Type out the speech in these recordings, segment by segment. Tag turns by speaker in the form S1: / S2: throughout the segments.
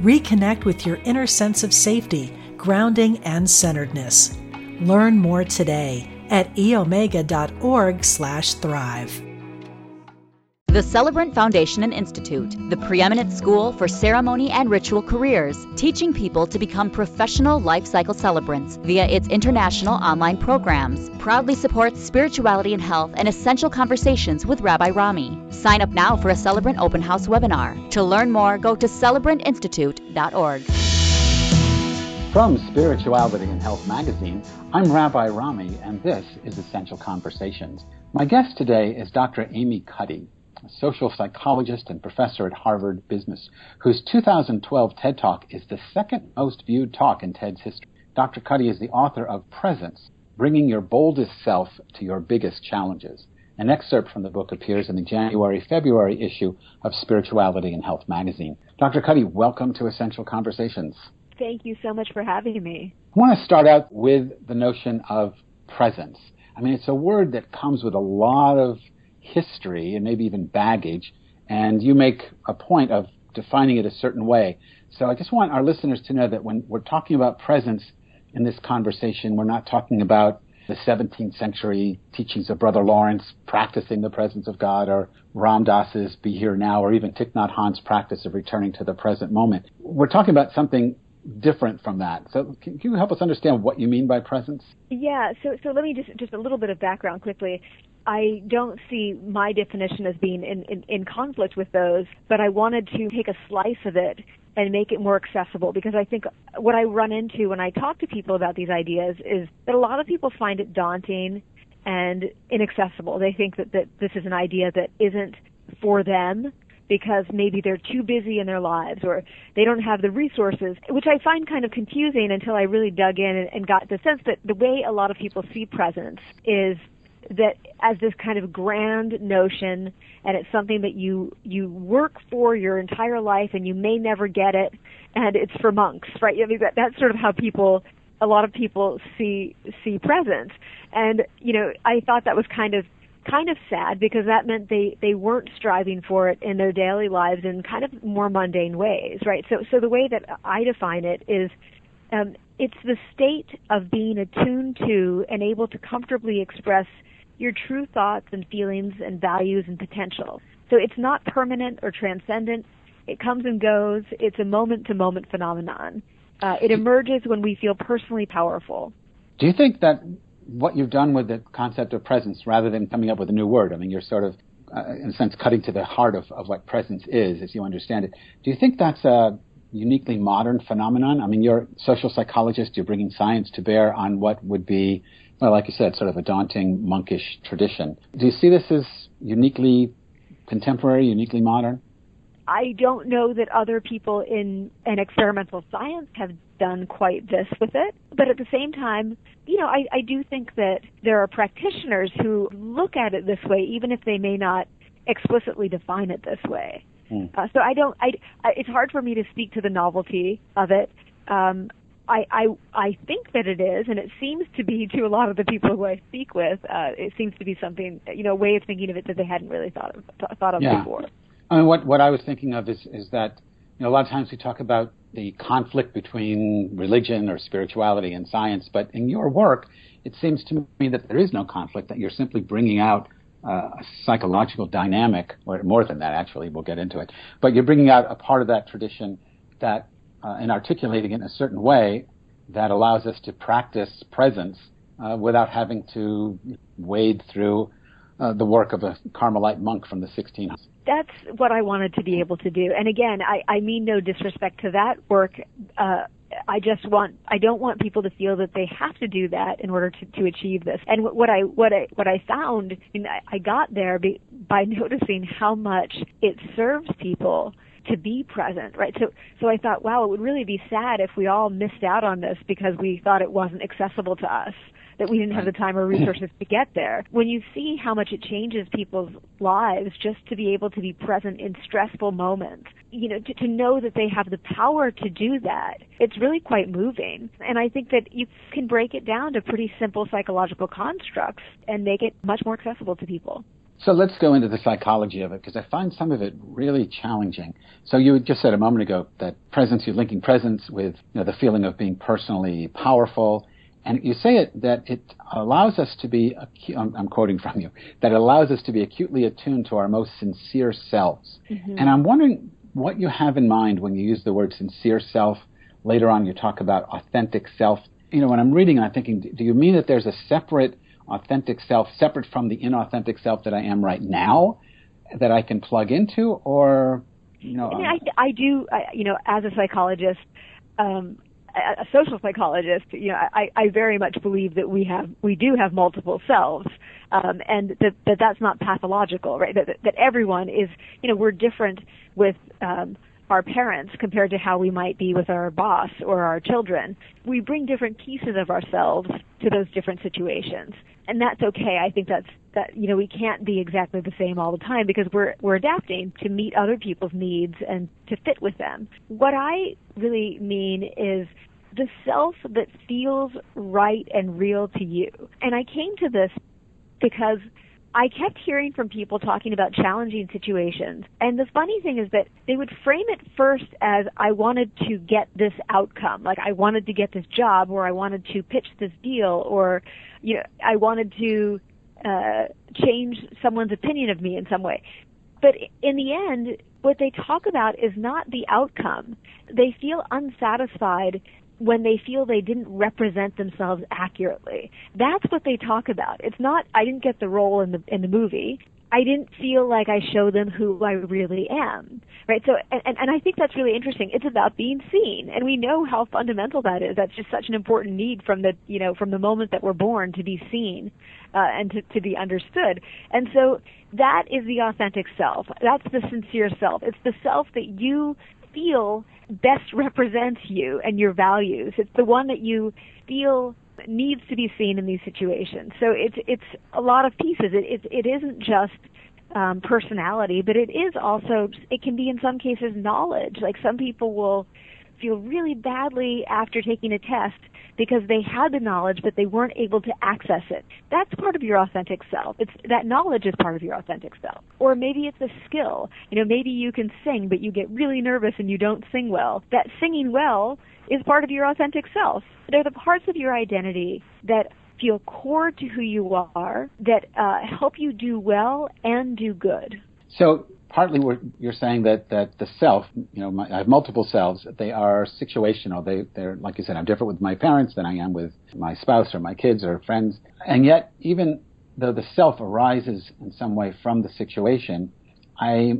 S1: Reconnect with your inner sense of safety, grounding, and centeredness. Learn more today at eomega.org/thrive.
S2: The Celebrant Foundation and Institute, the preeminent school for ceremony and ritual careers, teaching people to become professional life cycle celebrants via its international online programs, proudly supports spirituality and health and essential conversations with Rabbi Rami. Sign up now for a Celebrant Open House webinar. To learn more, go to celebrantinstitute.org.
S3: From Spirituality and Health magazine, I'm Rabbi Rami, and this is Essential Conversations. My guest today is Dr. Amy Cuddy social psychologist and professor at Harvard Business, whose 2012 TED Talk is the second most viewed talk in TED's history. Dr. Cuddy is the author of Presence, Bringing Your Boldest Self to Your Biggest Challenges. An excerpt from the book appears in the January February issue of Spirituality and Health magazine. Dr. Cuddy, welcome to Essential Conversations.
S4: Thank you so much for having me.
S3: I want to start out with the notion of presence. I mean, it's a word that comes with a lot of history and maybe even baggage, and you make a point of defining it a certain way. So I just want our listeners to know that when we're talking about presence in this conversation, we're not talking about the 17th century teachings of Brother Lawrence practicing the presence of God or Ram Dass's Be Here Now or even Thich Nhat Hanh's practice of returning to the present moment. We're talking about something different from that. So can, you help us understand what you mean by presence?
S4: Yeah, so so let me just just a little bit of background quickly. I don't see my definition as being in, in, in conflict with those, but I wanted to take a slice of it and make it more accessible because I think what I run into when I talk to people about these ideas is that a lot of people find it daunting and inaccessible. They think that, that this is an idea that isn't for them because maybe they're too busy in their lives or they don't have the resources, which I find kind of confusing until I really dug in and, and got the sense that the way a lot of people see presence is that as this kind of grand notion and it's something that you you work for your entire life and you may never get it and it's for monks right i mean that, that's sort of how people a lot of people see see presence and you know i thought that was kind of kind of sad because that meant they they weren't striving for it in their daily lives in kind of more mundane ways, right? So so the way that I define it is um, it's the state of being attuned to and able to comfortably express your true thoughts and feelings and values and potential. So it's not permanent or transcendent. It comes and goes. It's a moment to moment phenomenon. Uh, it emerges when we feel personally powerful.
S3: Do you think that what you've done with the concept of presence rather than coming up with a new word. I mean, you're sort of, uh, in a sense, cutting to the heart of, of what presence is as you understand it. Do you think that's a uniquely modern phenomenon? I mean, you're a social psychologist, you're bringing science to bear on what would be, well, like you said, sort of a daunting monkish tradition. Do you see this as uniquely contemporary, uniquely modern?
S4: I don't know that other people in an experimental science have done quite this with it. But at the same time, you know, I, I do think that there are practitioners who look at it this way, even if they may not explicitly define it this way. Mm. Uh, so I don't. I, I, it's hard for me to speak to the novelty of it. Um, I, I I think that it is, and it seems to be to a lot of the people who I speak with. Uh, it seems to be something, you know, a way of thinking of it that they hadn't really thought of thought of
S3: yeah.
S4: before.
S3: I mean, what what I was thinking of is is that you know a lot of times we talk about the conflict between religion or spirituality and science, but in your work, it seems to me that there is no conflict. That you're simply bringing out uh, a psychological dynamic, or more than that, actually. We'll get into it, but you're bringing out a part of that tradition that, uh, and articulating it in a certain way that allows us to practice presence uh, without having to wade through uh, the work of a Carmelite monk from the 1600s
S4: that's what I wanted to be able to do. And again, I, I mean no disrespect to that work. Uh, I just want I don't want people to feel that they have to do that in order to, to achieve this. And what I what I what I found, I, mean, I got there by noticing how much it serves people to be present, right? So, so I thought, wow, it would really be sad if we all missed out on this because we thought it wasn't accessible to us that we didn't have the time or resources to get there. When you see how much it changes people's lives just to be able to be present in stressful moments, you know, to, to know that they have the power to do that, it's really quite moving. And I think that you can break it down to pretty simple psychological constructs and make it much more accessible to people.
S3: So let's go into the psychology of it because I find some of it really challenging. So you just said a moment ago that presence, you're linking presence with you know, the feeling of being personally powerful and you say it that it allows us to be, I'm quoting from you, that it allows us to be acutely attuned to our most sincere selves. Mm-hmm. And I'm wondering what you have in mind when you use the word sincere self. Later on, you talk about authentic self. You know, when I'm reading, I'm thinking, do you mean that there's a separate authentic self, separate from the inauthentic self that I am right now, that I can plug into, or you know?
S4: I, mean, I, I do. I, you know, as a psychologist, um, a social psychologist, you know, I, I very much believe that we have, we do have multiple selves, um, and that, that that's not pathological, right? That, that everyone is, you know, we're different with, um, our parents compared to how we might be with our boss or our children. We bring different pieces of ourselves to those different situations. And that's okay. I think that's that you know, we can't be exactly the same all the time because we're we're adapting to meet other people's needs and to fit with them. What I really mean is the self that feels right and real to you. And I came to this because I kept hearing from people talking about challenging situations. And the funny thing is that they would frame it first as I wanted to get this outcome. Like I wanted to get this job or I wanted to pitch this deal or, you know, I wanted to, uh, change someone's opinion of me in some way. But in the end, what they talk about is not the outcome. They feel unsatisfied when they feel they didn't represent themselves accurately. That's what they talk about. It's not I didn't get the role in the in the movie. I didn't feel like I showed them who I really am. Right? So and, and I think that's really interesting. It's about being seen. And we know how fundamental that is. That's just such an important need from the you know, from the moment that we're born to be seen uh, and to, to be understood. And so that is the authentic self. That's the sincere self. It's the self that you feel best represents you and your values. It's the one that you feel needs to be seen in these situations. So it's it's a lot of pieces. It it, it isn't just um, personality, but it is also it can be in some cases knowledge. Like some people will feel really badly after taking a test because they had the knowledge but they weren't able to access it. That's part of your authentic self. It's that knowledge is part of your authentic self. Or maybe it's a skill. You know, maybe you can sing but you get really nervous and you don't sing well. That singing well is part of your authentic self. They're the parts of your identity that feel core to who you are, that uh, help you do well and do good.
S3: So partly what you're saying that, that the self, you know, my, I have multiple selves. They are situational. They, they're, like you said, I'm different with my parents than I am with my spouse or my kids or friends. And yet, even though the self arises in some way from the situation, I,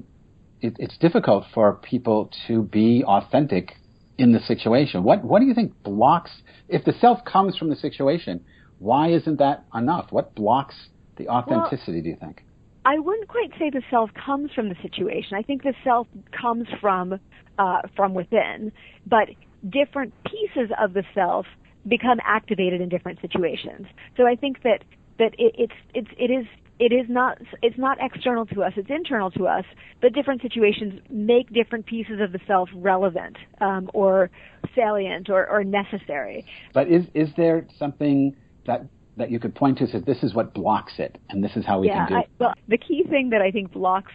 S3: it, it's difficult for people to be authentic in the situation. What, what do you think blocks, if the self comes from the situation, why isn't that enough? What blocks the authenticity, well, do you think?
S4: I wouldn't quite say the self comes from the situation. I think the self comes from uh, from within, but different pieces of the self become activated in different situations. So I think that that it, it's it's it is it is not it's not external to us it's internal to us but different situations make different pieces of the self relevant um, or salient or, or necessary
S3: but is is there something that that you could point to that this is what blocks it and this is how we
S4: yeah,
S3: can do
S4: it? well, the key thing that I think blocks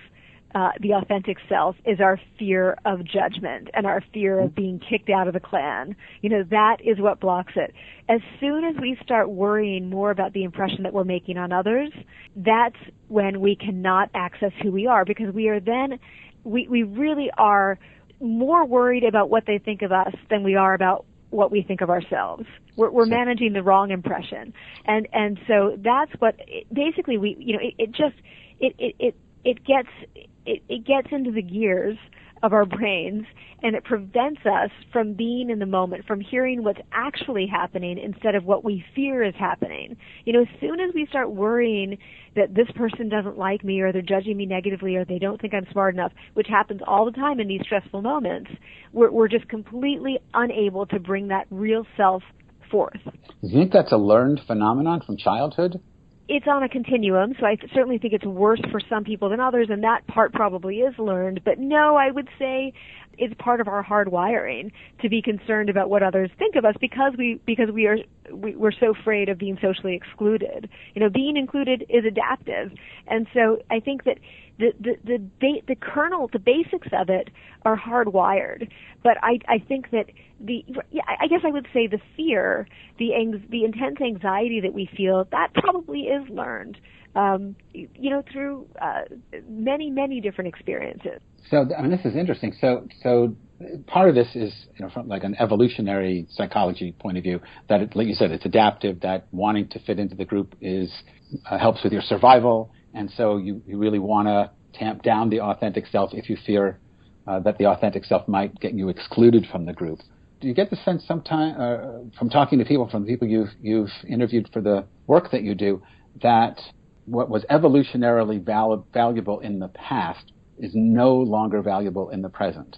S4: uh, the authentic self is our fear of judgment and our fear of being kicked out of the clan. You know, that is what blocks it. As soon as we start worrying more about the impression that we're making on others, that's when we cannot access who we are because we are then, we, we really are more worried about what they think of us than we are about what we think of ourselves. We're, we're managing the wrong impression, and and so that's what it, basically we you know it, it just it it it it gets it, it gets into the gears of our brains and it prevents us from being in the moment, from hearing what's actually happening instead of what we fear is happening. You know, as soon as we start worrying that this person doesn't like me or they're judging me negatively or they don't think I'm smart enough, which happens all the time in these stressful moments, we're, we're just completely unable to bring that real self forth.
S3: Do you think that's a learned phenomenon from childhood?
S4: It's on a continuum, so I certainly think it's worse for some people than others, and that part probably is learned. But no, I would say it's part of our hard wiring to be concerned about what others think of us because we because we are we, we're so afraid of being socially excluded. You know, being included is adaptive, and so I think that the the the the kernel, the basics of it are hardwired. But I I think that the yeah, I guess I would say the fear, the ang- the intense anxiety that we feel, that probably is learned. Um, you know, through uh, many many different experiences.
S3: So I mean, this is interesting. So so part of this is you know from like an evolutionary psychology point of view that it, like you said it's adaptive that wanting to fit into the group is uh, helps with your survival and so you, you really want to tamp down the authentic self if you fear uh, that the authentic self might get you excluded from the group. Do you get the sense sometime uh, from talking to people, from the people you've you've interviewed for the work that you do, that what was evolutionarily val- valuable in the past is no longer valuable in the present?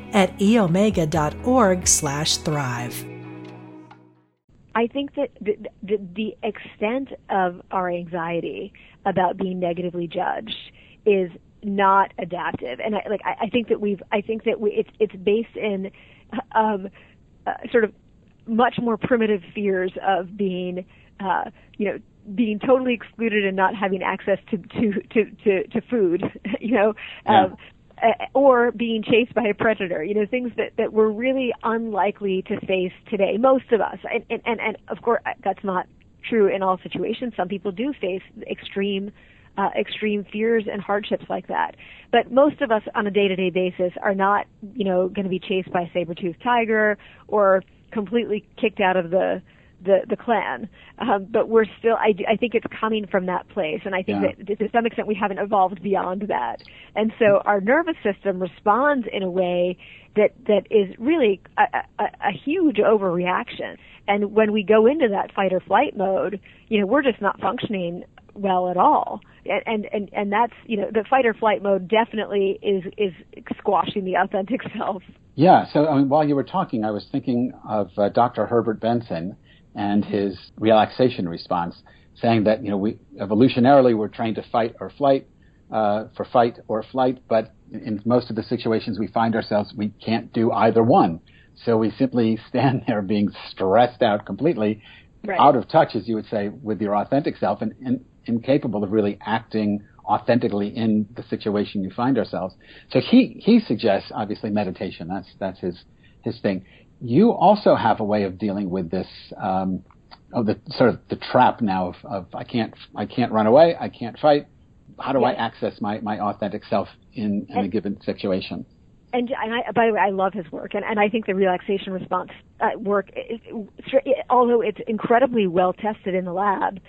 S1: at eomega.org/thrive.
S4: I think that the, the, the extent of our anxiety about being negatively judged is not adaptive, and I, like I, I think that we've I think that we, it's it's based in um, uh, sort of much more primitive fears of being uh, you know being totally excluded and not having access to to to to, to food you know
S3: yeah.
S4: Um, or being chased by a predator, you know, things that, that we're really unlikely to face today, most of us. And, and, and, and of course, that's not true in all situations. Some people do face extreme, uh, extreme fears and hardships like that. But most of us on a day-to-day basis are not, you know, going to be chased by a saber-toothed tiger or completely kicked out of the, the the clan. Um, but we're still, I, I think it's coming from that place, and I think
S3: Yeah.
S4: that to some extent we haven't evolved beyond that. And so our nervous system responds in a way that that is really a, a, a huge overreaction. And when we go into that fight or flight mode, you know, we're just not functioning well at all. And and and, and that's you know the fight or flight mode definitely is is squashing the authentic self.
S3: Yeah. So I mean, while you were talking, I was thinking of uh, Dr. Herbert Benson and his relaxation response, saying that you know we evolutionarily we're trained to fight or flight, uh, for fight or flight, but in most of the situations we find ourselves, we can't do either one. So we simply stand there being stressed out completely,
S4: Right.
S3: out of touch, as you would say, with your authentic self, and, and incapable of really acting authentically in the situation you find ourselves. So he he suggests obviously meditation. That's that's his his thing. You also have a way of dealing with this. Um, of the sort of the trap now of, of I can't I can't run away I can't fight how do I access my, my authentic self in, in a given situation
S4: and, and I, by the way, I love his work, and, and I think the relaxation response uh, work, it, it, although it's incredibly well tested in the lab,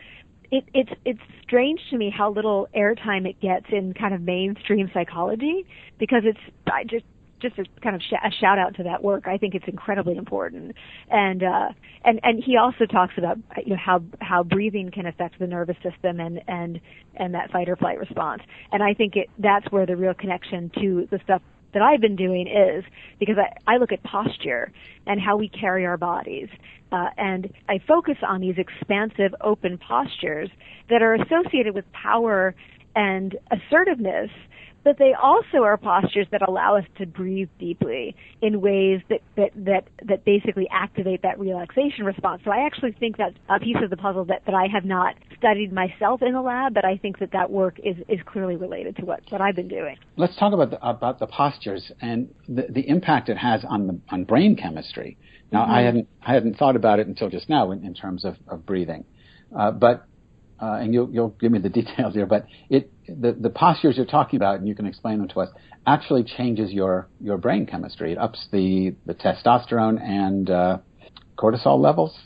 S4: it, it's it's strange to me how little airtime it gets in kind of mainstream psychology because it's I just just a kind of sh- a shout out to that work. I think it's incredibly important, and uh, and and he also talks about you know how how breathing can affect the nervous system and and and that fight or flight response. And I think it that's where the real connection to the stuff that I've been doing is because I, I look at posture and how we carry our bodies. Uh, and I focus on these expansive, open postures that are associated with power and assertiveness, but they also are postures that allow us to breathe deeply in ways that, that, that, that basically activate that relaxation response. So I actually think that's a piece of the puzzle that, that I have not studied myself in the lab, but I think that that work is, is clearly related to what, what I've been doing.
S3: Let's talk about the, about the postures and the, the impact it has on the, on brain chemistry. Now, mm-hmm. I hadn't, I hadn't thought about it until just now in, in terms of, of breathing. Uh, but uh, and you'll, you'll give me the details here, but it, the, the postures you're talking about, and you can explain them to us, actually changes your, your brain chemistry. It ups the, the testosterone and uh, cortisol levels.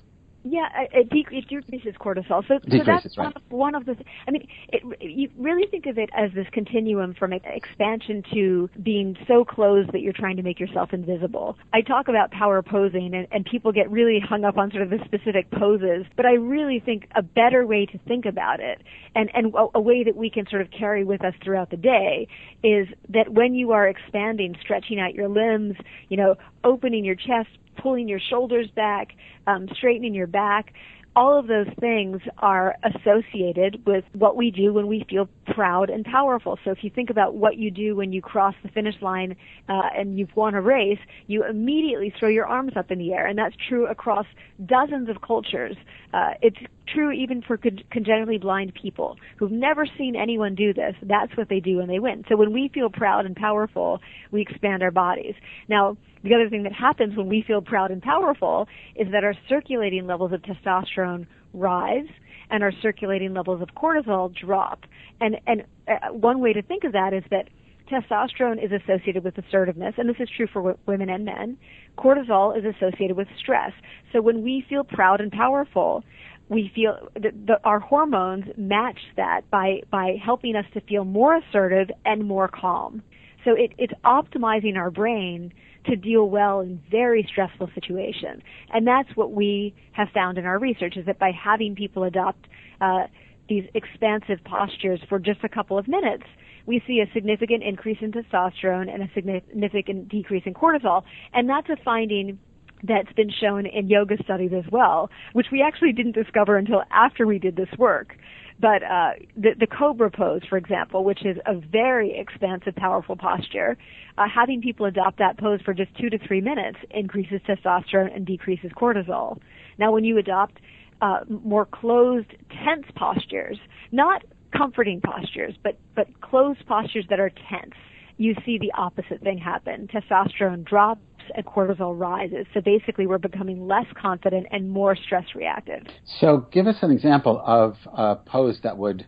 S4: Yeah, it, it decreases cortisol. So,
S3: decreases,
S4: so that's
S3: right.
S4: one, of, one of the. I mean, it, you really think of it as this continuum from expansion to being so closed that you're trying to make yourself invisible. I talk about power posing, and, and people get really hung up on sort of the specific poses, but I really think a better way to think about it, and and a, a way that we can sort of carry with us throughout the day, is that when you are expanding, stretching out your limbs, you know, opening your chest, pulling your shoulders back, um, straightening your back. All of those things are associated with what we do when we feel proud and powerful. So if you think about what you do when you cross the finish line uh, and you've won a race, you immediately throw your arms up in the air, and that's true across dozens of cultures. Uh, it's true even for con- congenitally blind people who've never seen anyone do this. That's what they do when they win. So when we feel proud and powerful, we expand our bodies. Now, the other thing that happens when we feel proud and powerful is that our circulating levels of testosterone rise and our circulating levels of cortisol drop. And and uh, one way to think of that is that testosterone is associated with assertiveness, and this is true for w- women and men. Cortisol is associated with stress. So when we feel proud and powerful, we feel that the, our hormones match that by by helping us to feel more assertive and more calm. So it, it's optimizing our brain to deal well in very stressful situations. And that's what we have found in our research is that by having people adopt uh, these expansive postures for just a couple of minutes, we see a significant increase in testosterone and a significant decrease in cortisol. And that's a finding that's been shown in yoga studies as well, which we actually didn't discover until after we did this work. But uh, the, the cobra pose, for example, which is a very expansive, powerful posture, uh, having people adopt that pose for just two to three minutes increases testosterone and decreases cortisol. Now, when you adopt uh, more closed, tense postures, not comforting postures, but but closed postures that are tense, you see the opposite thing happen. Testosterone drops and cortisol rises. So basically, we're becoming less confident and more stress reactive.
S3: So, give us an example of a pose that would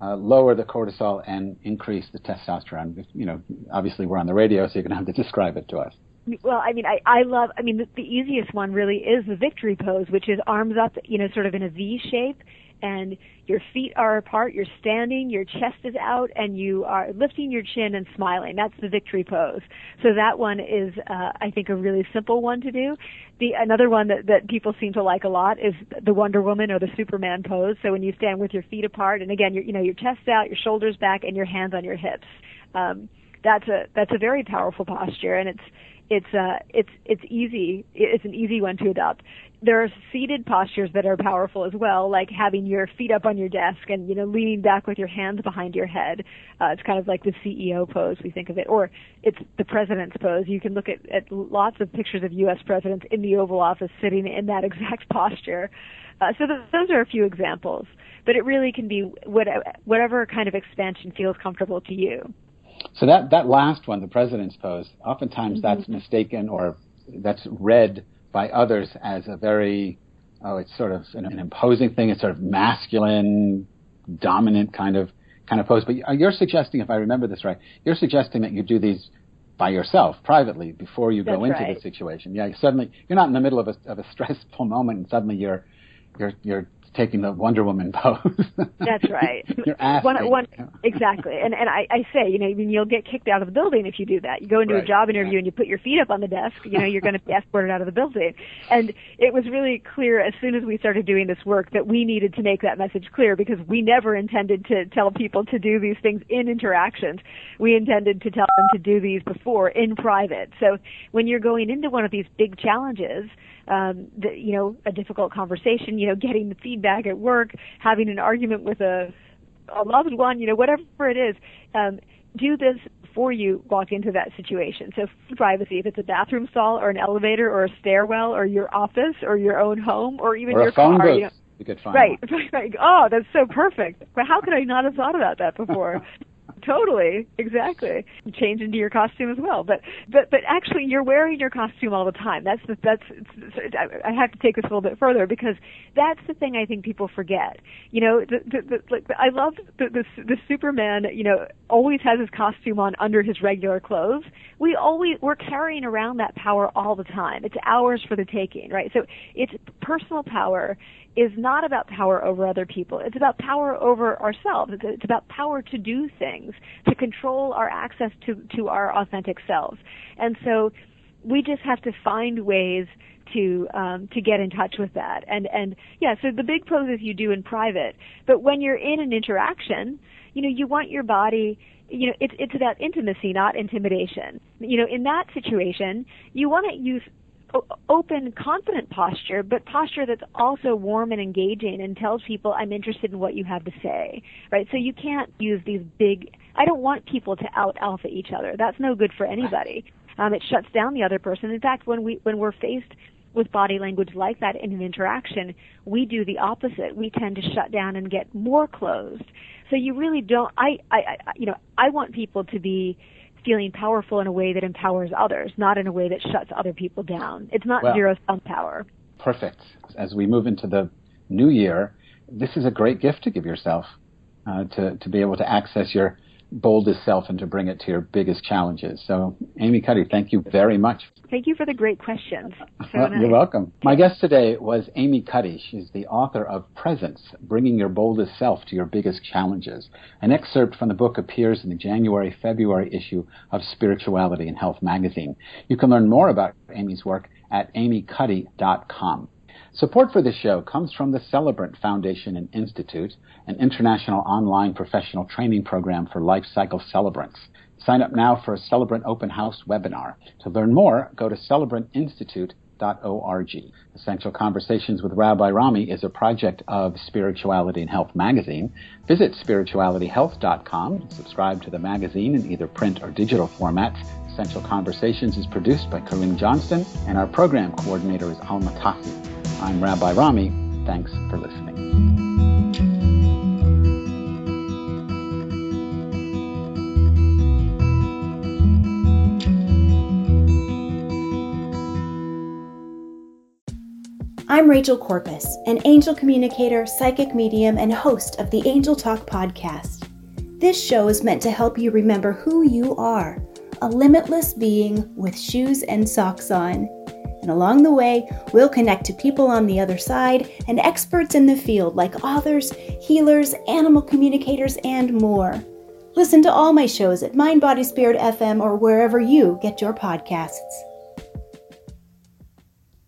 S3: uh, lower the cortisol and increase the testosterone. You know, obviously, we're on the radio, so you're going to have to describe it to us.
S4: Well, I mean, I, I love, I mean, the, the easiest one really is the victory pose, which is arms up, you know, sort of in a V shape and your feet are apart, you're standing, your chest is out, and you are lifting your chin and smiling. That's the victory pose. So that one is, uh, I think, a really simple one to do. The another one that, that people seem to like a lot is the Wonder Woman or the Superman pose. So when you stand with your feet apart, and again, you know, your chest out, your shoulders back, and your hands on your hips. Um, that's a that's a very powerful posture, and it's it's uh it's it's easy it's an easy one to adopt there are seated postures that are powerful as well like having your feet up on your desk and you know leaning back with your hands behind your head. Uh, it's kind of like the ceo pose we think of it. Or it's the president's pose. You can look at, at lots of pictures of us presidents in the oval office sitting in that exact posture. Uh, so th- those are a few examples. But it really can be what, whatever kind of expansion feels comfortable to you.
S3: So that, that last one, the president's pose, oftentimes mm-hmm. that's mistaken or that's read by others as a very, oh, it's sort of an, an, imposing thing. It's sort of masculine, dominant kind of kind of pose. But uh, you're suggesting, if I remember this right, you're suggesting that you do these by yourself, privately, before you
S4: that's
S3: go into
S4: right.
S3: the situation. Yeah, suddenly you're not in the middle of a, of a stressful moment, and suddenly you're you're you're taking the Wonder Woman pose.
S4: That's right.
S3: Your ass
S4: one, one, exactly. And and I, I say, you know, you'll get kicked out of the building if you do that. You go into
S3: right.
S4: a job interview
S3: yeah.
S4: and you put your feet up on the desk, you know, you're going to be escorted out of the building. And it was really clear as soon as we started doing this work that we needed to make that message clear because we never intended to tell people to do these things in interactions. We intended to tell them to do these before in private. So when you're going into one of these big challenges, um, the, you know, a difficult conversation, you know, getting the feedback at work, having an argument with a, a loved one, you know, whatever it is, um, do this before you walk into that situation. So privacy, if it's a bathroom stall or an elevator or a stairwell or your office or your own home or even
S3: or
S4: your car. You know,
S3: you could find
S4: right, right, right. Oh, that's so perfect. But how could I not have thought about that before? totally. Exactly. Change into your costume as well. But but but actually you're wearing your costume all the time. That's the, that's i have to take this a little bit further because that's the thing i think people forget. You know the the, the like i love the, the the superman you know always has his costume on under his regular clothes. We always we're carrying around that power all the time. It's ours for the taking right? So it's personal power is not about power over other people. It's about power over ourselves. It's, about power to do things, to control our access to, to our authentic selves. And so we just have to find ways to um, to get in touch with that. And and yeah, so the big poses you do in private, but when you're in an interaction, you know, you want your body you know, it's it's about intimacy, not intimidation. You know, in that situation, you want to use open, confident posture, but posture that's also warm and engaging and tells people, I'm interested in what you have to say, right? So you can't use these big, I don't want people to out alpha each other. That's no good for anybody. Um, it shuts down the other person. In fact, when we, when we're faced with body language like that in an interaction, we do the opposite. We tend to shut down and get more closed. So you really don't, I, I, I you know, I want people to be, feeling powerful in a way that empowers others, not in a way that shuts other people down. It's not
S3: well,
S4: zero sum power.
S3: Perfect. As we move into the new year, this is a great gift to give yourself uh, to to be able to access your boldest self and to bring it to your biggest challenges. So, Amy Cuddy, thank you very much.
S4: Thank you for the great questions. So
S3: well,
S4: nice.
S3: You're welcome. My guest today was Amy Cuddy. She's the author of Presence, Bringing Your Boldest Self to Your Biggest Challenges. An excerpt from the book appears in the January-February issue of Spirituality and Health magazine. You can learn more about Amy's work at amycuddy.com. Support for this show comes from the Celebrant Foundation and Institute, an international online professional training program for life cycle celebrants. Sign up now for a Celebrant Open House webinar. To learn more, go to celebrantinstitute.org. Essential Conversations with Rabbi Rami is a project of Spirituality and Health magazine. Visit spiritualityhealth.com, and subscribe to the magazine in either print or digital formats. Essential Conversations is produced by Kareem Johnston, and our program coordinator is Alma Tassi. I'm Rabbi Rami. Thanks for listening.
S5: I'm Rachel Corpus, an angel communicator, psychic medium, and host of the Angel Talk podcast. This show is meant to help you remember who you are a limitless being with shoes and socks on. And along the way, we'll connect to people on the other side and experts in the field like authors, healers, animal communicators, and more. Listen to all my shows at Mind Body Spirit FM or wherever you get your podcasts.